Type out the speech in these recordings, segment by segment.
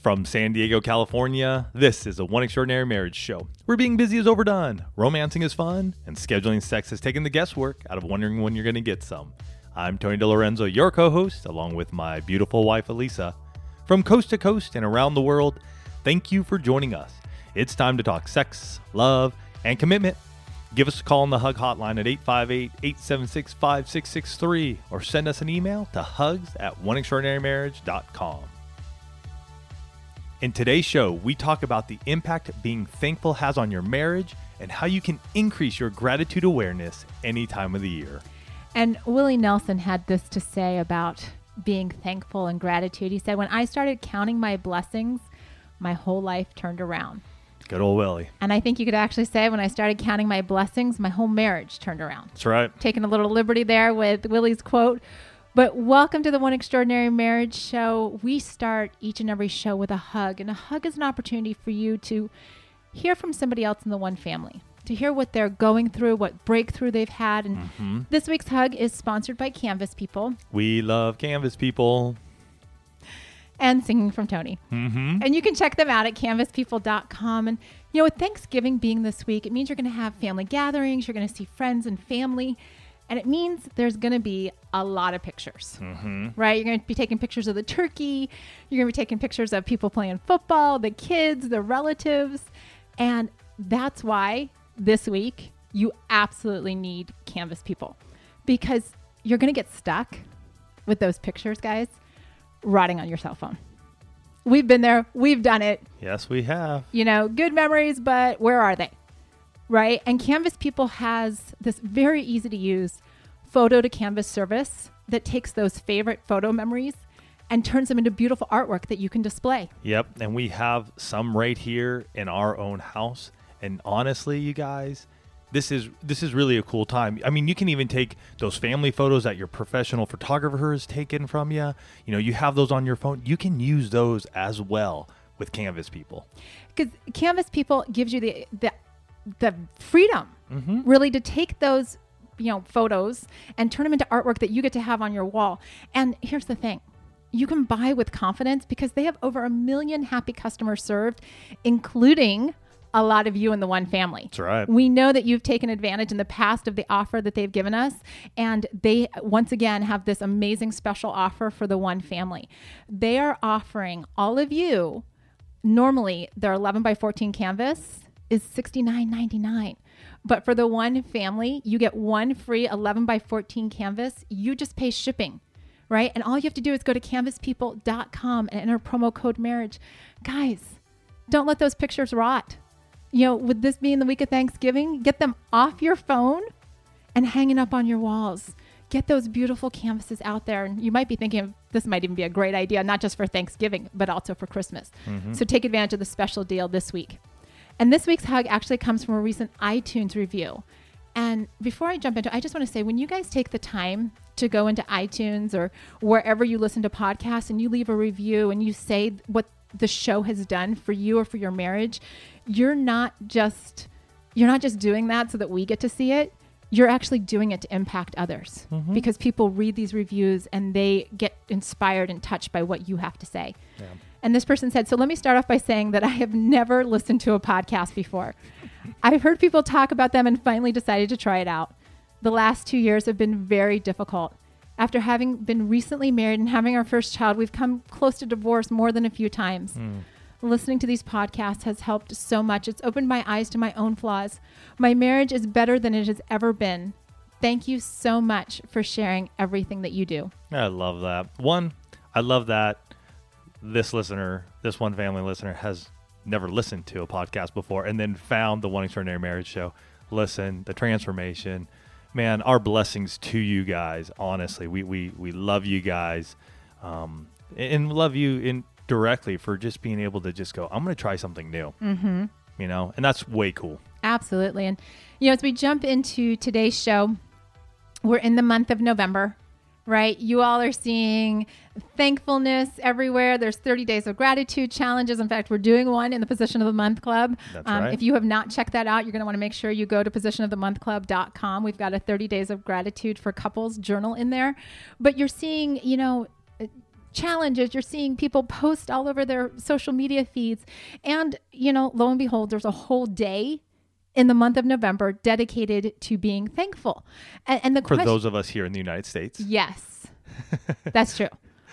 From San Diego, California, this is a One Extraordinary Marriage show. Where being busy is overdone, romancing is fun, and scheduling sex has taken the guesswork out of wondering when you're going to get some. I'm Tony DiLorenzo, your co host, along with my beautiful wife, Alisa. From coast to coast and around the world, thank you for joining us. It's time to talk sex, love, and commitment. Give us a call on the Hug Hotline at 858 876 5663 or send us an email to hugs at oneextraordinarymarriage.com. In today's show, we talk about the impact being thankful has on your marriage and how you can increase your gratitude awareness any time of the year. And Willie Nelson had this to say about being thankful and gratitude. He said, When I started counting my blessings, my whole life turned around. Good old Willie. And I think you could actually say, when I started counting my blessings, my whole marriage turned around. That's right. Taking a little liberty there with Willie's quote. But welcome to the One Extraordinary Marriage Show. We start each and every show with a hug, and a hug is an opportunity for you to hear from somebody else in the one family, to hear what they're going through, what breakthrough they've had. And Mm-hmm. this week's hug is sponsored by Canvas People We love Canvas people. and Singing from Tony. Mm-hmm. And you can check them out at canvaspeople.com. And, you know, with Thanksgiving being this week, it means you're going to have family gatherings, you're going to see friends and family. And it means there's going to be a lot of pictures, Mm-hmm. right? You're going to be taking pictures of the turkey. You're going to be taking pictures of people playing football, the kids, the relatives. And that's why this week you absolutely need Canvas people because you're going to get stuck with those pictures, guys, rotting on your cell phone. We've been there, we've done it Yes, we have. you know, good memories, but where are they? Right? And Canvas People has this very easy to use photo to canvas service that takes those favorite photo memories and turns them into beautiful artwork that you can display. Yep, and we have some right here in our own house. And honestly, you guys, this is this is really a cool time. I mean, you can even take those family photos that your professional photographer has taken from you. You know, you have those on your phone. You can use those as well with Canvas people. Because Canvas People gives you the the, the freedom mm-hmm. really to take those you know photos and turn them into artwork that you get to have on your wall. And here's the thing. You can buy with confidence because they have over a million happy customers served, including a lot of you in the one family. That's right. We know that you've taken advantage in the past of the offer that they've given us, and they once again have this amazing special offer for the one family. They are offering all of you normally their 11 by 14 canvas is $69.99 but for the one family you get one free 11 by 14 canvas you just pay shipping right and all you have to do is go to canvaspeople.com and enter promo code marriage guys don't let those pictures rot you know with this being the week of thanksgiving get them off your phone and hanging up on your walls. Get those beautiful canvases out there. And you might be thinking this might even be a great idea, not just for Thanksgiving, but also for Christmas. Mm-hmm. So take advantage of the special deal this week. And this week's hug actually comes from a recent iTunes review. And before I jump into it, I just want to say when you guys take the time to go into iTunes or wherever you listen to podcasts and you leave a review and you say what the show has done for you or for your marriage, you're not just you're not just doing that so that we get to see it you're actually doing it to impact others mm-hmm. because people read these reviews and they get inspired and touched by what you have to say. And this person said, So let me start off by saying that I have never listened to a podcast before. I've heard people talk about them and finally decided to try it out. The last two years have been very difficult. After having been recently married and having our first child, we've come close to divorce more than a few times. Hmm. Listening to these podcasts has helped so much. It's opened my eyes to my own flaws. My marriage is better than it has ever been. Thank you so much for sharing everything that you do. I love that. One, I love that this listener, this one family listener, has never listened to a podcast before and then found the One Extraordinary Marriage Show. Listen, the transformation. Man, our blessings to you guys. Honestly, we we, we love you guys, um, and love you in directly for just being able to just go. I'm going to try something new. Mm-hmm. You know, and that's way cool. Absolutely. And, you know, as we jump into today's show, we're in the month of November, right? You all are seeing thankfulness everywhere. There's 30 days of gratitude challenges. In fact, we're doing one in the Position of the Month Club. Um, right. If you have not checked that out, you're going to want to make sure you go to positionofthemonthclub.com. We've got a 30 days of gratitude for couples journal in there. But you're seeing, you know, challenges. You're seeing people post all over their social media feeds. And, you know, lo and behold, there's a whole day in the month of November dedicated to being thankful. And, and the For question, those of us here in the United States. yes, that's true.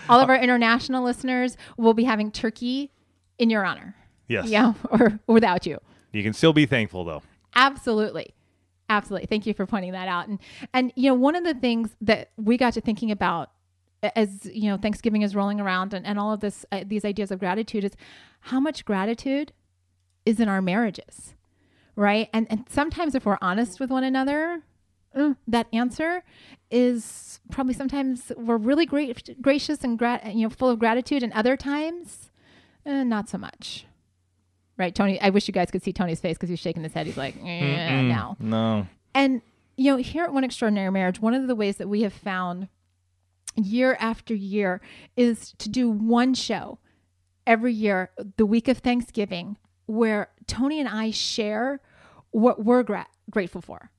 All of our international listeners will be having turkey in your honor. Yes. Yeah, or without you. You can still be thankful though. Absolutely. Absolutely. Thank you for pointing that out. And and you know, one of the things that we got to thinking about as you know, Thanksgiving is rolling around and, and all of this uh, these ideas of gratitude is how much gratitude is in our marriages. Right? And and sometimes if we're honest with one another, uh, that answer is probably sometimes we're really great gracious and grat- you know full of gratitude and other times uh, not so much. Right, Tony. I wish you guys could see Tony's face because he's shaking his head. He's like, eh, Mm, no. No. And you know, here at One Extraordinary Marriage, one of the ways that we have found year after year is to do one show every year, the week of Thanksgiving, where Tony and I share what we're gra- grateful for.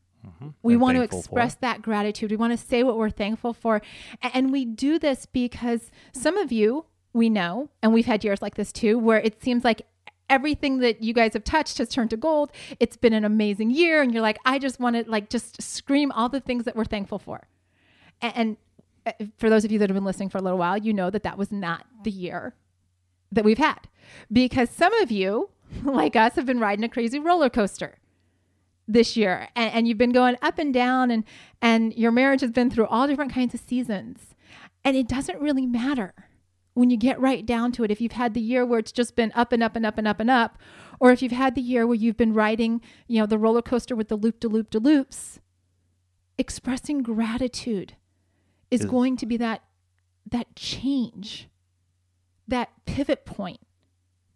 We And want to thankful for. express that gratitude. We want to say what we're thankful for. And we do this because some of you we know, and we've had years like this too, where it seems like everything that you guys have touched has turned to gold. It's been an amazing year. And you're like, I just want to like just scream all the things that we're thankful for. And uh, for those of you that have been listening for a little while, you know that that was not the year that we've had because some of you, like us, have been riding a crazy roller coaster this year. And, and you've been going up and down and and your marriage has been through all different kinds of seasons. And it doesn't really matter when you get right down to it. If you've had the year where it's just been up and up and up and up and up or if you've had the year where you've been riding you know the roller coaster with the loop de loop de loops expressing gratitude is Is- going to be that that change that pivot point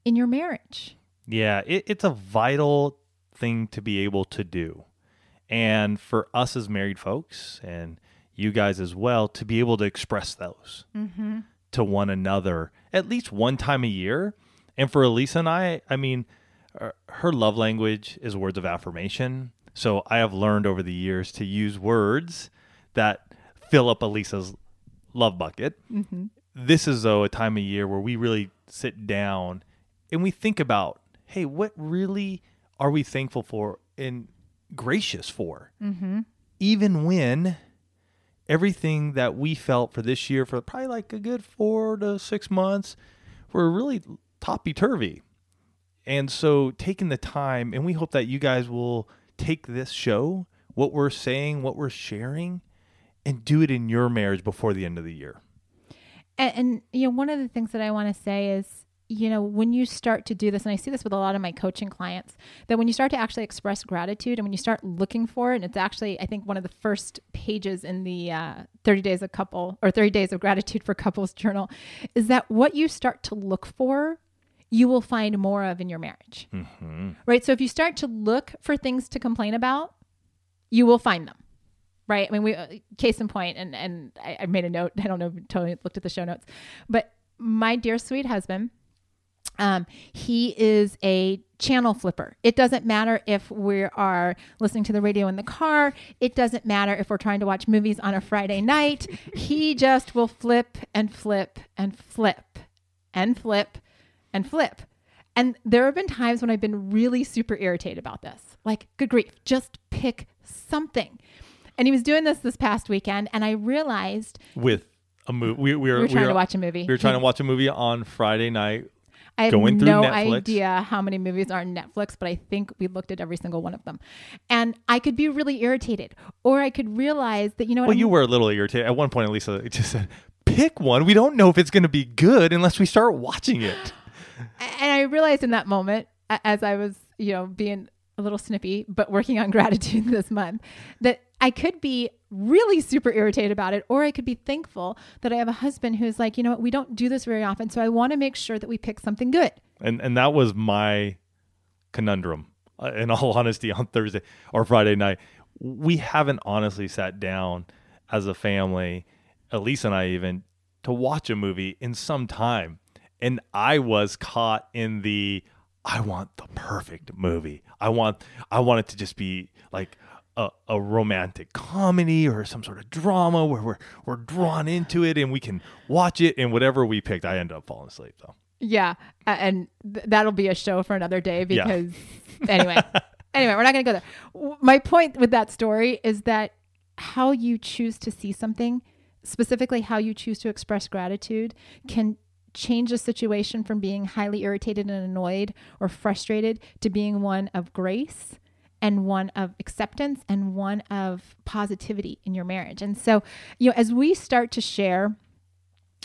in your marriage Yeah, it, it's a vital thing to be able to do. And for us as married folks and you guys as well to be able to express those mm-hmm. to one another at least one time a year. And for Alisa and I, I mean, her- her love language is words of affirmation. So I have learned over the years to use words that fill up Alisa's love bucket. Mm-hmm. This is, though, a time of year where we really sit down and we think about hey, what really are we thankful for and gracious for? Mm-hmm. Even when everything that we felt for this year, for probably like a good four to six months, were really toppy turvy. And so taking the time, and we hope that you guys will take this show, what we're saying, what we're sharing, and do it in your marriage before the end of the year. And, and you know, one of the things that I want to say is, you know, when you start to do this, and I see this with a lot of my coaching clients, that when you start to actually express gratitude and when you start looking for it, and it's actually, I think, one of the first pages in the uh, 30 Days of Couple or 30 Days of Gratitude for Couples Journal, is that what you start to look for, you will find more of in your marriage. Right. So if you start to look for things to complain about, you will find them right? I mean, we uh, case in point, and and I, I made a note. I don't know if Tony looked at the show notes, but my dear sweet husband, um, he is a channel flipper. It doesn't matter if we are listening to the radio in the car. It doesn't matter if we're trying to watch movies on a Friday night. he just will flip and flip and flip and flip and flip. And there have been times when I've been really super irritated about this. Like, good grief, just pick something. And he was doing this this past weekend, and I realized With a movie, we, we, were, we were trying were- to watch a movie. We were trying to watch a movie on Friday night. I have going through no Netflix. idea how many movies are on Netflix, but I think we looked at every single one of them. And I could be really irritated, or I could realize that, you know what? Well, I'm- you were a little irritated. At one point, Alisa uh, just said, pick one. We don't know if it's going to be good unless we start watching it. and I realized in that moment, as I was, you know, being a little snippy, but working on gratitude this month, that I could be really super irritated about it, or I could be thankful that I have a husband who's like, you know what, we don't do this very often. So I want to make sure that we pick something good. And, and that was my conundrum, uh, in all honesty, on Thursday or Friday night. We haven't honestly sat down as a family, Alisa and I even, to watch a movie in some time. And I was caught in the I want the perfect movie. I want I want it to just be like a, a romantic comedy or some sort of drama where we're we're drawn into it and we can watch it and whatever we picked, I end up falling asleep though. Yeah, and th- that'll be a show for another day Yeah. because anyway, anyway, we're not going to go there. My point with that story is that how you choose to see something, specifically how you choose to express gratitude, can change a situation from being highly irritated and annoyed or frustrated to being one of grace and one of acceptance and one of positivity in your marriage. And so, you know, as we start to share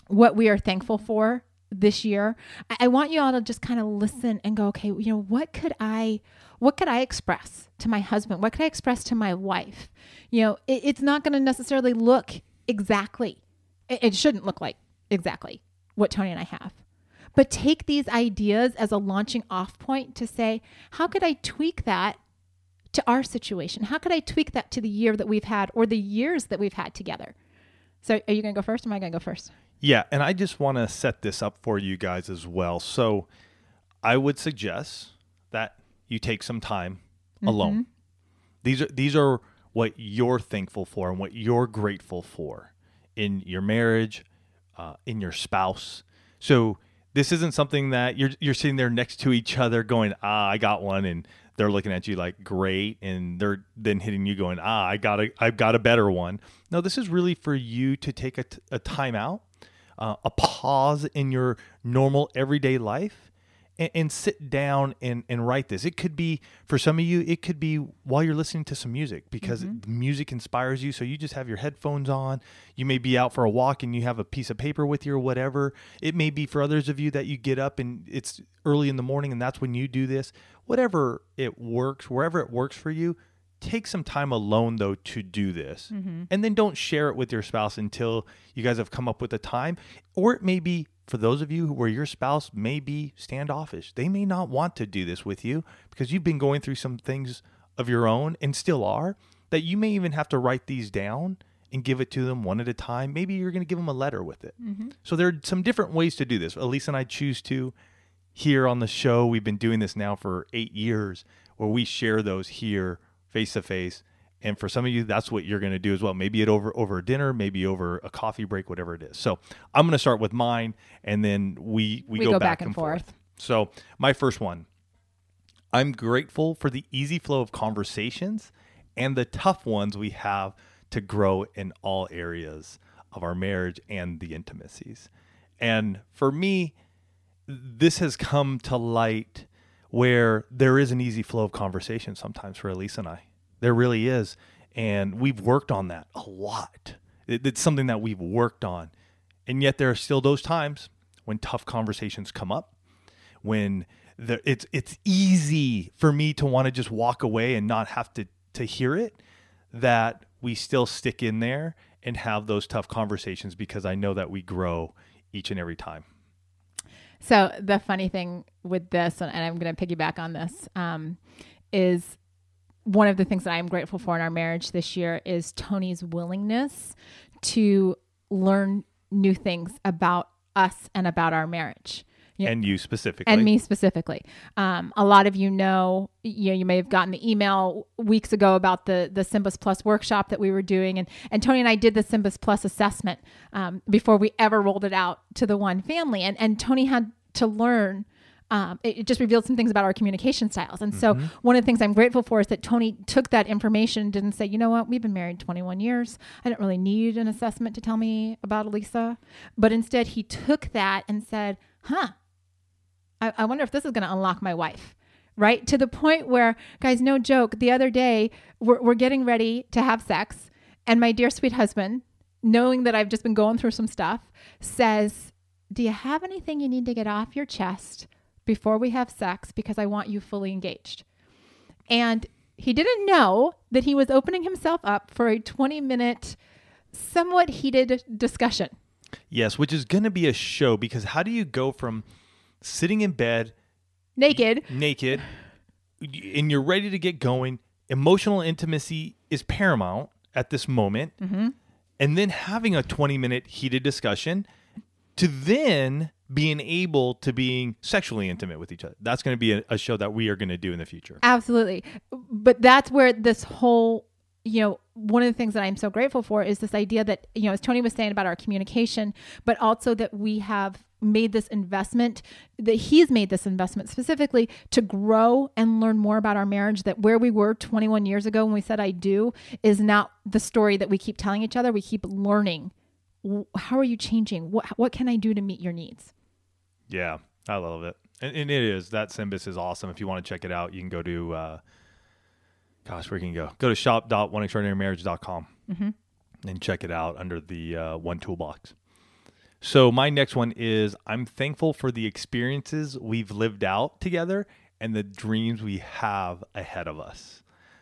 what we are thankful for this year I, I want you all to just kind of listen and go okay you know what could i what could i express to my husband? What could i express to my wife? You know it, it's not going to necessarily look exactly it, it shouldn't look like exactly what tony and i have. But take these ideas as a launching off point to say how could i tweak that to our situation how could i tweak that to the year that we've had or the years that we've had together so are you going to go first or am i going to go first Yeah, and I just want to set this up for you guys as well. So I would suggest that you take some time alone. These are these are what you're thankful for and what you're grateful for in your marriage, uh, in your spouse. So this isn't something that you're you're sitting there next to each other going, ah, I got one, and they're looking at you like great, and they're then hitting you going, ah, I got a I've got a better one. No, this is really for you to take a, t- a time out, uh, a pause in your normal everyday life. And, and sit down and, and write this. It could be for some of you. It could be while you're listening to some music because mm-hmm. the music inspires you. So you just have your headphones on. You may be out for a walk and you have a piece of paper with you or whatever. It may be for others of you that you get up and it's early in the morning and that's when you do this. Whatever it works, wherever it works for you, take some time alone though to do this. Mm-hmm. And then don't share it with your spouse until you guys have come up with a time. Or it may be for those of you where your spouse may be standoffish. They may not want to do this with you because you've been going through some things of your own and still are that you may even have to write these down and give it to them one at a time. Maybe you're going to give them a letter with it. Mm-hmm. So there are some different ways to do this. Elise and I choose to here on the show. We've been doing this now for eight years where we share those here face to face. And for some of you, that's what you're going to do as well. Maybe it over over a dinner, maybe over a coffee break, whatever it is. So I'm going to start with mine, and then we we, go, back, and forth. So my first one, I'm grateful for the easy flow of conversations and the tough ones we have to grow in all areas of our marriage and the intimacies. And for me, this has come to light where there is an easy flow of conversation sometimes for Elise and I. There really is. And we've worked on that a lot. It- it's something that we've worked on. And yet there are still those times when tough conversations come up, when it's it's easy for me to want to just walk away and not have to to hear it, that we still stick in there and have those tough conversations because I know that we grow each and every time. So the funny thing with this, and I'm going to piggyback on this, um, is one of the things that I'm grateful for in our marriage this year is Tony's willingness to learn new things about us and about our marriage. You know, And you specifically. and me specifically. Um, a lot of you know, you know, you may have gotten the email weeks ago about the the Symbis Plus workshop that we were doing, and and Tony and I did the Symbis Plus assessment um, before we ever rolled it out to the one family, and and Tony had to learn. Um, it, it just revealed some things about our communication styles, and so one of the things I'm grateful for is that Tony took that information, and didn't say, you know what, we've been married 21 years, I don't really need an assessment to tell me about Alisa, but instead he took that and said, huh, I, I wonder if this is going to unlock my wife. Right? To the point where, guys, no joke. The other day, we're, we're getting ready to have sex, and my dear sweet husband, knowing that I've just been going through some stuff, says, Do you have anything you need to get off your chest before we have sex? Because I want you fully engaged. And he didn't know that he was opening himself up for a 20 minute, somewhat heated discussion. yes, which is going to be a show because how do you go from sitting in bed Naked. naked and you're ready to get going? Emotional intimacy is paramount at this moment. Mm-hmm. And then having a 20 minute heated discussion to then being able to being sexually intimate with each other. That's going to be a, a show that we are going to do in the future. Absolutely. But that's where this whole you know, one of the things that I'm so grateful for is this idea that, you know, as Tony was saying about our communication, but also that we have made this investment, that he's made this investment specifically to grow and learn more about our marriage. That where we were 21 years ago when we said I do is not the story that we keep telling each other. We keep learning. How are you changing? What, what can I do to meet your needs? Yeah, I love it. And, and it is. That Symbis is awesome. If you want to check it out, you can go to, uh, gosh, where can you go? Go to shop.oneextraordinarymarriage.com mm-hmm. and check it out under the uh, one toolbox. So, my next one is I'm thankful for the experiences we've lived out together and the dreams we have ahead of us.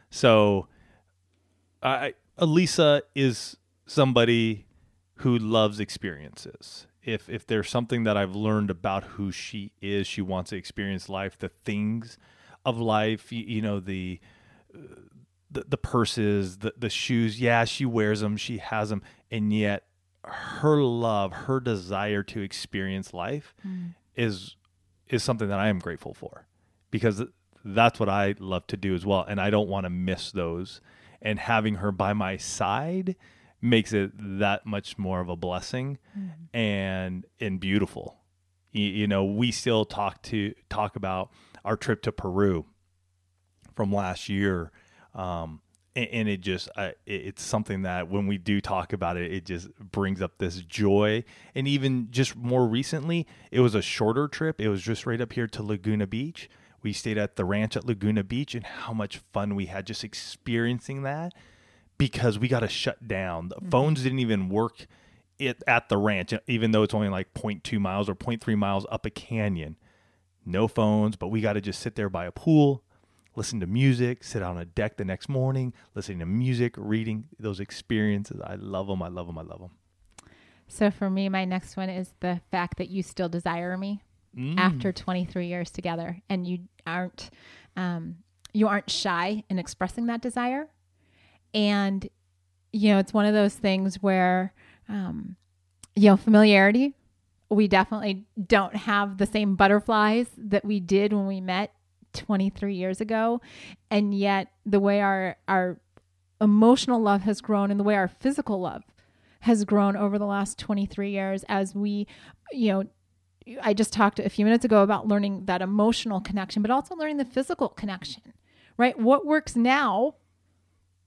So, I, Alisa is somebody who loves experiences if if there's something that I've learned about who she is, she wants to experience life, the things of life, you, you know, the, the the purses, the the shoes. Yeah, she wears them, she has them, and yet her love, her desire to experience life mm. is is something that I am grateful for because that's what I love to do as well, and I don't want to miss those. And having her by my side makes it that much more of a blessing mm-hmm. and and beautiful. You, you, know, we still talk to talk about our trip to Peru from last year, um, and, and, it just uh, it, it's something that when we do talk about it, it just brings up this joy. And even just more recently, it was a shorter trip. It was just right up here to Laguna Beach. We stayed at the ranch at Laguna Beach, and how much fun we had just experiencing that because we got to shut down. The mm-hmm. phones didn't even work it at the ranch, even though it's only like 0.2 miles or 0.3 miles up a canyon. No phones, but we got to just sit there by a pool, listen to music, sit on a deck the next morning, listening to music, reading those experiences. I love them. I love them. I love them. So for me, my next one is the fact that you still desire me mm. after 23 years together, and you aren't um, you aren't shy in expressing that desire and, you know, it's one of those things where, um, you know, familiarity, we definitely don't have the same butterflies that we did when we met 23 years ago. And yet, the way our, our emotional love has grown and the way our physical love has grown over the last 23 years as we, you know, I just talked a few minutes ago about learning that emotional connection, but also learning the physical connection, right? What works now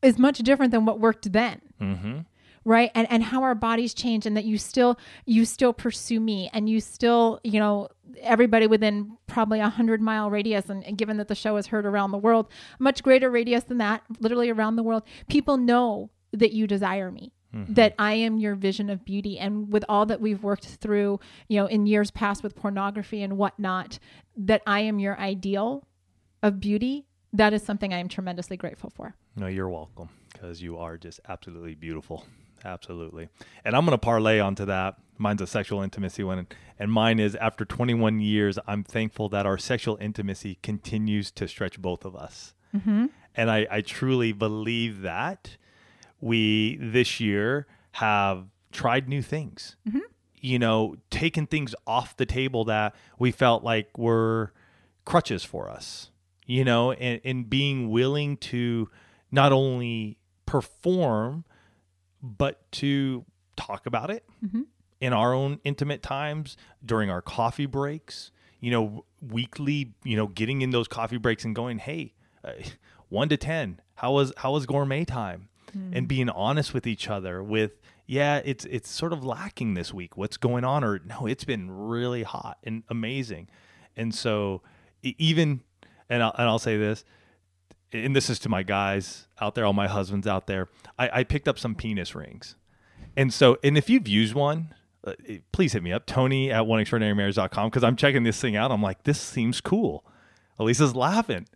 is much different than what worked then. Mm-hmm. Right. And, and how our bodies change and that you still, you still pursue me and you still, you know, everybody within probably a hundred mile radius. And, and given that the show is heard around the world, much greater radius than that, literally around the world, people know that you desire me. Mm-hmm. that I am your vision of beauty. And with all that we've worked through, you know, in years past with pornography and whatnot, that I am your ideal of beauty that is something I am tremendously grateful for. No, you're welcome because you are just absolutely beautiful. Absolutely. And I'm going to parlay onto that. Mine's a sexual intimacy one. And mine is after 21 years, I'm thankful that our sexual intimacy continues to stretch both of us. Mm-hmm. And I, I truly believe that we this year have tried new things. Mm-hmm. You know, taken things off the table that we felt like were crutches for us you know, and, and being willing to not only perform, but to talk about it mm-hmm. in our own intimate times during our coffee breaks, you know, weekly, you know, getting in those coffee breaks and going, hey, uh, one to 10, how was, how was gourmet time? Mm. And being honest with each other with, yeah, it's, it's sort of lacking this week. What's going on? Or no, it's been really hot and amazing. And so even and I'll, and I'll say this, and this is to my guys out there, all my husbands out there. I, I picked up some penis rings, and so and if you've used one, uh, please hit me up, Tony at oneextraordinarymarriage.com because I'm checking this thing out. I'm like, this seems cool. Alisa's laughing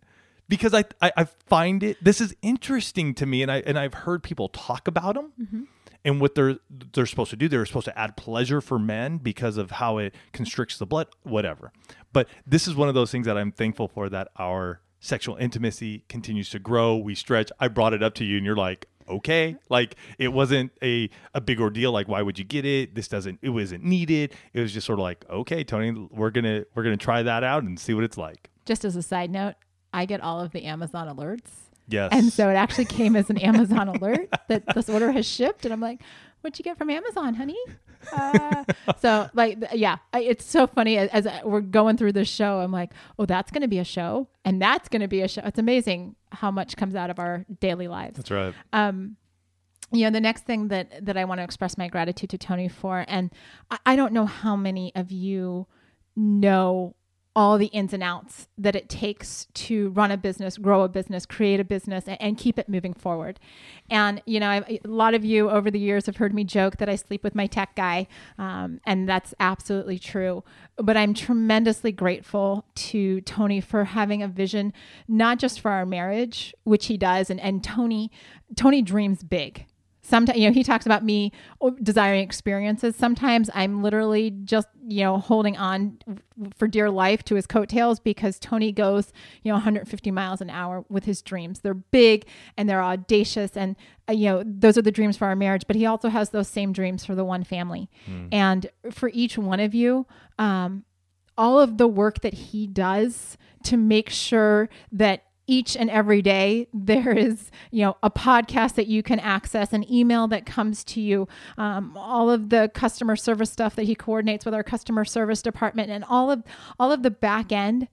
because I, I, I find it this is interesting to me, and I and I've heard people talk about them. Mm-hmm and what they're they're supposed to do they're supposed to add pleasure for men because of how it constricts the blood whatever but this is one of those things that I'm thankful for that our sexual intimacy continues to grow. We stretch. I brought it up to you, and you're like, okay like it wasn't a a big ordeal like why would you get it this doesn't it wasn't needed it was just sort of like okay tony we're gonna we're gonna try that out and see what it's like just as a side note i get all of the amazon alerts Yes. And so it actually came as an Amazon alert that this order has shipped. And I'm like, what'd you get from Amazon, honey? Uh, so like, th- yeah, I, it's so funny as, as I- we're going through this show. I'm like, oh, that's going to be a show, and that's going to be a show. It's amazing how much comes out of our daily lives. That's right. Um, you know, the next thing that that I want to express my gratitude to Tony for, and I, I don't know how many of you know all the ins and outs that it takes to run a business, grow a business, create a business, and, and keep it moving forward. And you know, a lot of you over the years have heard me joke that I sleep with my tech guy, um, and that's absolutely true. But I'm tremendously grateful to Tony for having a vision, not just for our marriage, which he does, and and Tony, Tony dreams big sometimes you know he talks about me desiring experiences. Sometimes i'm literally just you know holding on for dear life to his coattails because tony goes you know 150 miles an hour with his dreams. They're big and they're audacious and uh, you know those are the dreams for our marriage but he also has those same dreams for the one family. And for each one of you um, all of the work that he does to make sure that each and every day there is you know a podcast that you can access an email that comes to you um, all of the customer service stuff that he coordinates with our customer service department and all of all of the back end.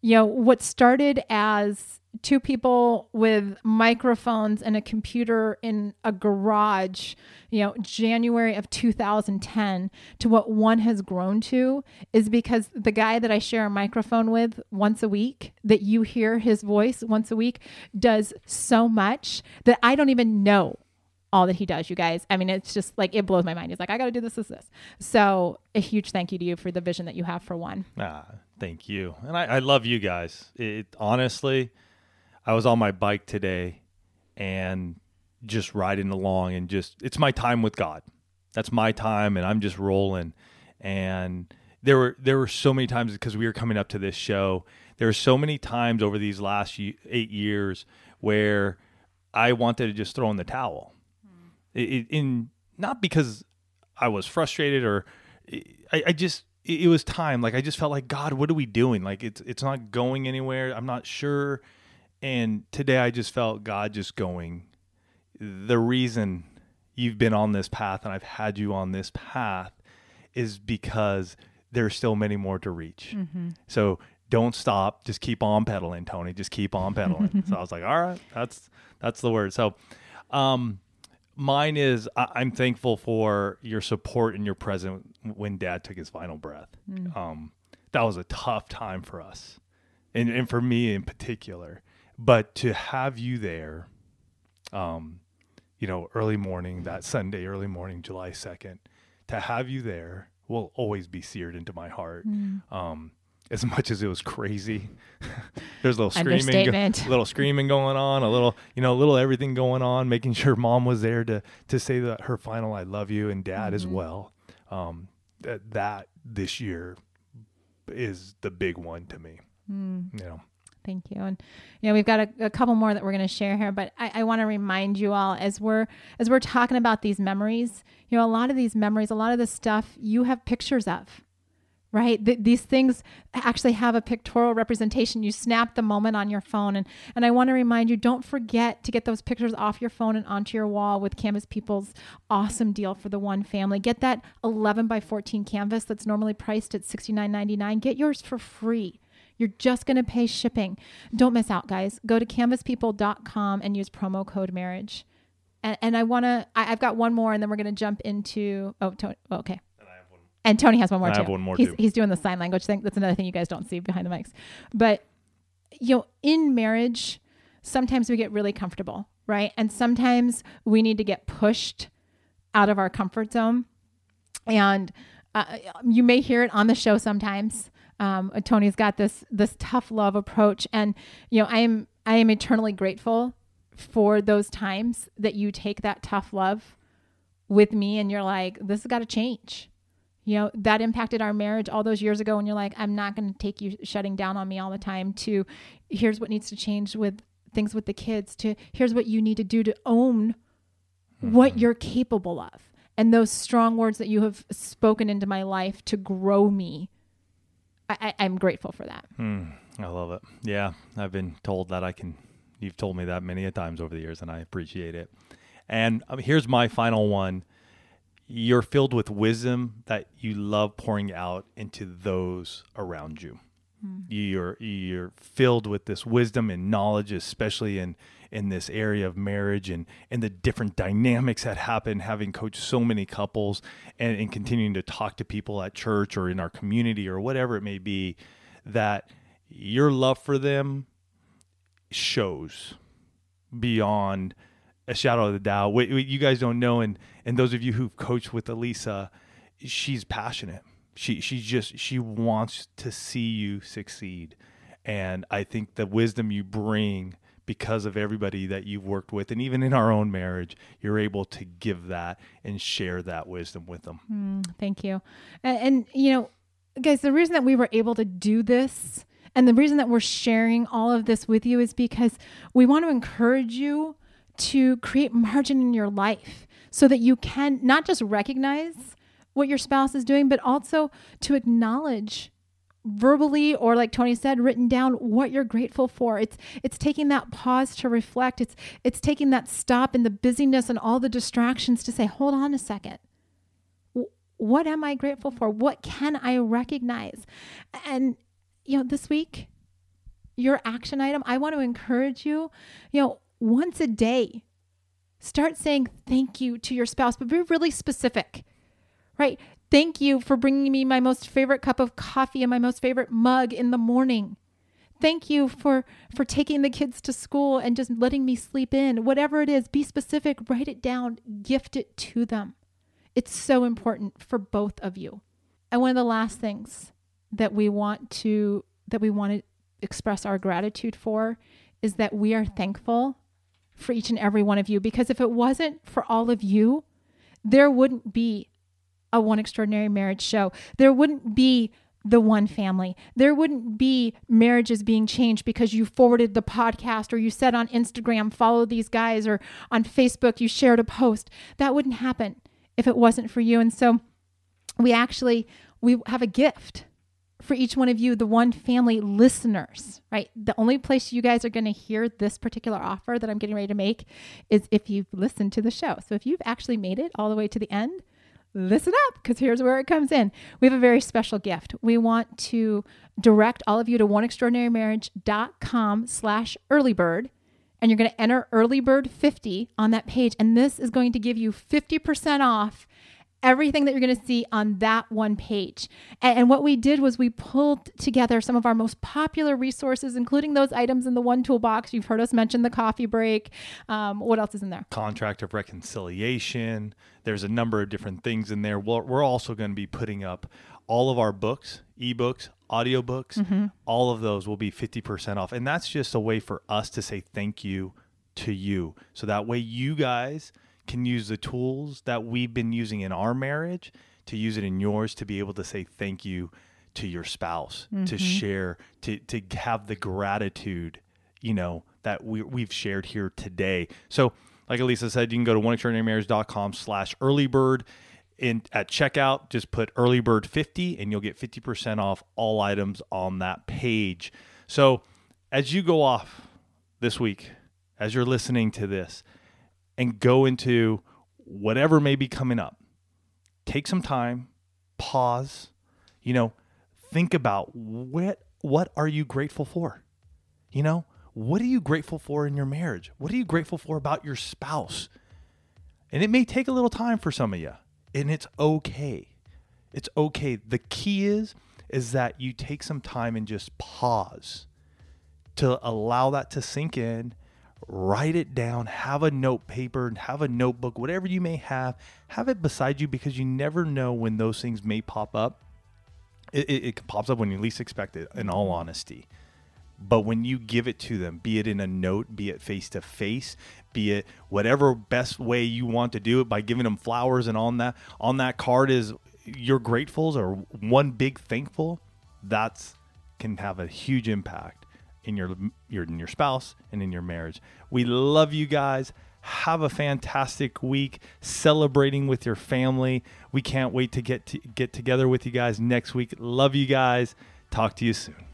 You know what started as two people with microphones and a computer in a garage you know january of 2010 to what one has grown to is because the guy that i share a microphone with once a week that you hear his voice once a week does so much that i don't even know all that he does you guys i mean it's just like it blows my mind he's like i gotta do this this this so a huge thank you to you for the vision that you have for one Ah, thank you. And I, I love you guys. It honestly, I was on my bike today and just riding along and just it's my time with God. That's my time and I'm just rolling. And there were there were so many times because we were coming up to this show. There were so many times over these last 8 years where I wanted to just throw in the towel. It, in not because I was frustrated or I, I just it was time. Like I just felt like God, what are we doing? Like it's it's not going anywhere. I'm not sure. And today I just felt God just going. The reason you've been on this path and I've had you on this path is because there's still many more to reach. So don't stop. Just keep on pedaling, Tony. Just keep on pedaling. so I was like, all right, that's that's the word. So, um, mine is I, I'm thankful for your support and your presence when Dad took his final breath. Um, that was a tough time for us, and and for me in particular. But to have you there, um, you know, early morning that Sunday, early morning, July second, to have you there will always be seared into my heart. Um, as much as it was crazy, there's a little screaming, go- little screaming going on, a little, you know, a little everything going on, making sure mom was there to to say that her final "I love you" and dad as well. Um, that that this year is the big one to me. You know, Thank you. And you know, we've got a, a couple more that we're going to share here, but I, I want to remind you all as we're as we're talking about these memories. You know, a lot of these memories, a lot of the stuff, you have pictures of, right? Th- these things actually have a pictorial representation. You snap the moment on your phone, and and I want to remind you, don't forget to get those pictures off your phone and onto your wall with Canvas People's awesome deal for the one family. Get that 11 by 14 canvas that's normally priced at $69.99. Get yours for free. You're just going to pay shipping. Don't miss out, guys. Go to canvaspeople.com and use promo code marriage. And, and I want to, I've got one more and then we're going to jump into, oh, Tony, oh, okay. And I have one. and Tony has one more I too. have one more, he's, too. he's doing the sign language thing. That's another thing you guys don't see behind the mics. But, you know, in marriage, sometimes we get really comfortable, right? And sometimes we need to get pushed out of our comfort zone and uh, you may hear it on the show sometimes. Um, Tony's got this this tough love approach, and you know I am I am eternally grateful for those times that you take that tough love with me, and you're like, this has got to change. You know that impacted our marriage all those years ago, and you're like, I'm not going to take you shutting down on me all the time. To here's what needs to change with things with the kids. To here's what you need to do to own what you're capable of and those strong words that you have spoken into my life to grow me I, i'm grateful for that I love it. Yeah, I've been told that I can You've told me that many a times over the years, and I appreciate it. And um, here's my final one. You're filled with wisdom that you love pouring out into those around you. Mm. You're you're filled with this wisdom and knowledge, especially in in this area of marriage and and the different dynamics that happen having coached so many couples and, and continuing to talk to people at church or in our community or whatever it may be that your love for them shows beyond a shadow of the doubt. What, what you guys don't know, and and those of you who've coached with Alisa, she's passionate. She she just she wants to see you succeed, and I think the wisdom you bring because of everybody that you've worked with, and even in our own marriage, you're able to give that and share that wisdom with them. Mm, thank you, and, and you know, guys, the reason that we were able to do this. And the reason that we're sharing all of this with you is because we want to encourage you to create margin in your life so that you can not just recognize what your spouse is doing, but also to acknowledge verbally or like Tony said written down what you're grateful for it's it's taking that pause to reflect it's it's taking that stop in the busyness and all the distractions to say hold on a second what am i grateful for what can i recognize and you know this week your action item i want to encourage you you know once a day. Start saying thank you to your spouse, but be really specific, right? Thank you for bringing me my most favorite cup of coffee and my most favorite mug in the morning. Thank you for for taking the kids to school and just letting me sleep in. Whatever it is, be specific, write it down, gift it to them. It's so important for both of you. And one of the last things that we want to that we want to express our gratitude for is that we are thankful for each and every one of you because if it wasn't for all of you, there wouldn't be a One Extraordinary Marriage show. There wouldn't be the one family. There wouldn't be marriages being changed because you forwarded the podcast or you said on Instagram, follow these guys, or on Facebook, you shared a post. That wouldn't happen if it wasn't for you. And so we actually we have a gift for each one of you, the one family listeners, right? The only place you guys are going to hear this particular offer that I'm getting ready to make is if you've listened to the show. So if you've actually made it all the way to the end, listen up because here's where it comes in. We have a very special gift. We want to direct all of you to oneextraordinarymarriage.com slash earlybird and you're going to enter earlybird 50 on that page. And this is going to give you 50% off everything that you're going to see on that one page. And, and, what we did was we pulled together some of our most popular resources, including those items in the one toolbox. You've heard us mention the coffee break. Um, what else is in there? Contract of reconciliation. There's a number of different things in there. We're, we're also going to be putting up all of our books, ebooks, audiobooks. Mm-hmm. All of those will be 50% off. And that's just a way for us to say thank you to you. So that way you guys – can use the tools that we've been using in our marriage to use it in yours to be able to say thank you to your spouse, mm-hmm. to share, to to have the gratitude, you know, that we we've shared here today. So, like Alisa said, you can go to oneextraordinarymarriage.com slash earlybird. In, at checkout, just put earlybird 50 and you'll get 50% off all items on that page. So, as you go off this week, as you're listening to this, and go into whatever may be coming up. Take some time, pause, you know, think about what what are you grateful for? You know, what are you grateful for in your marriage? What are you grateful for about your spouse? And it may take a little time for some of you, and it's okay. It's okay. The key is is that you take some time and just pause to allow that to sink in write it down, have a note paper, have a notebook, whatever you may have, have it beside you because you never know when those things may pop up. It, it, it, pops up when you least expect it, in all honesty. But when you give it to them, be it in a note, be it face to face, be it whatever best way you want to do it by giving them flowers and on that on that card is your gratefuls or one big thankful, that's can have a huge impact in your your in your spouse and in your marriage. We love you guys. Have a fantastic week celebrating with your family. We can't wait to get to get together with you guys next week. Love you guys. Talk to you soon.